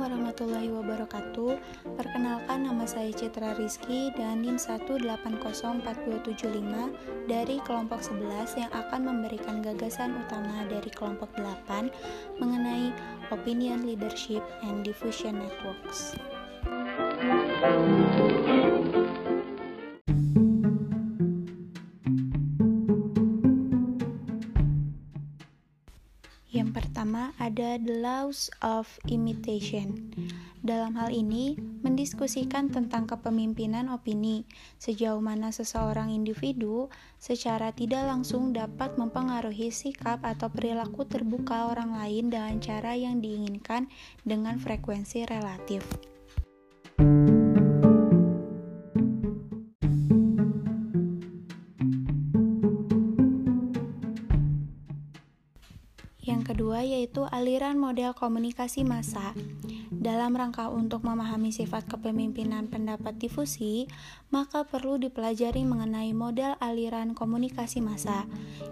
warahmatullahi wabarakatuh. Perkenalkan nama saya Citra Rizky dan NIM 1804275 dari kelompok 11 yang akan memberikan gagasan utama dari kelompok 8 mengenai Opinion Leadership and Diffusion Networks. Pertama ada the laws of imitation. Dalam hal ini, mendiskusikan tentang kepemimpinan opini, sejauh mana seseorang individu secara tidak langsung dapat mempengaruhi sikap atau perilaku terbuka orang lain dengan cara yang diinginkan dengan frekuensi relatif. Yang kedua yaitu aliran model komunikasi massa. Dalam rangka untuk memahami sifat kepemimpinan pendapat difusi, maka perlu dipelajari mengenai model aliran komunikasi massa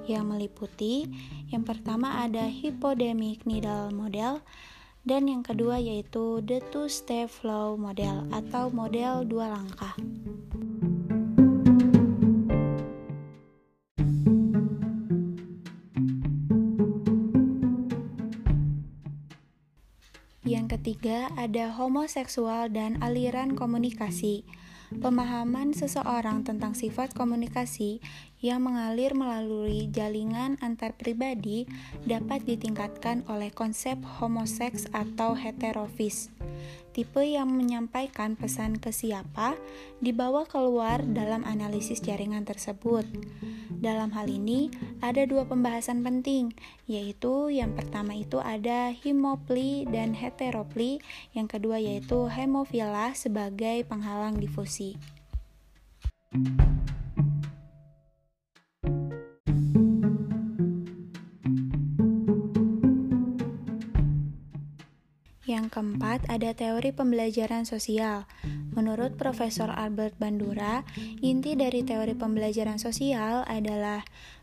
yang meliputi yang pertama ada hypodemic needle model dan yang kedua yaitu the two step flow model atau model dua langkah. Yang ketiga, ada homoseksual dan aliran komunikasi. Pemahaman seseorang tentang sifat komunikasi yang mengalir melalui jaringan antar pribadi dapat ditingkatkan oleh konsep homoseks atau heterofis. Tipe yang menyampaikan pesan ke siapa dibawa keluar dalam analisis jaringan tersebut. Dalam hal ini, ada dua pembahasan penting, yaitu yang pertama itu ada hemopli dan heteropli, yang kedua yaitu hemofila sebagai penghalang difusi. Yang keempat, ada teori pembelajaran sosial. Menurut Profesor Albert Bandura, inti dari teori pembelajaran sosial adalah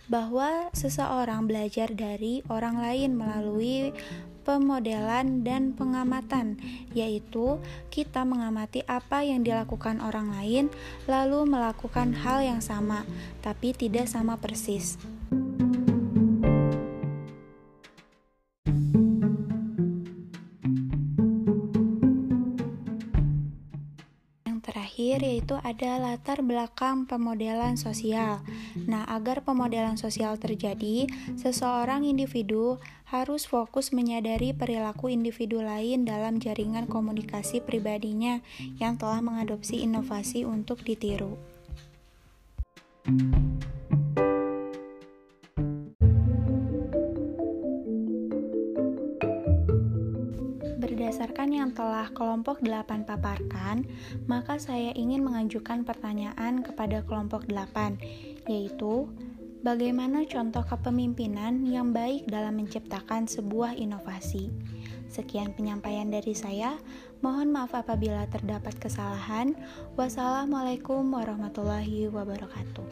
bahwa seseorang belajar dari orang lain melalui pemodelan dan pengamatan, yaitu kita mengamati apa yang dilakukan orang lain, lalu melakukan hal yang sama, tapi tidak sama persis. Terakhir yaitu ada latar belakang pemodelan sosial. Nah, agar pemodelan sosial terjadi, seseorang individu harus fokus menyadari perilaku individu lain dalam jaringan komunikasi pribadinya yang telah mengadopsi inovasi untuk ditiru. Berdasarkan yang telah kelompok 8 paparkan, maka saya ingin mengajukan pertanyaan kepada kelompok 8, yaitu bagaimana contoh kepemimpinan yang baik dalam menciptakan sebuah inovasi. Sekian penyampaian dari saya. Mohon maaf apabila terdapat kesalahan. Wassalamualaikum warahmatullahi wabarakatuh.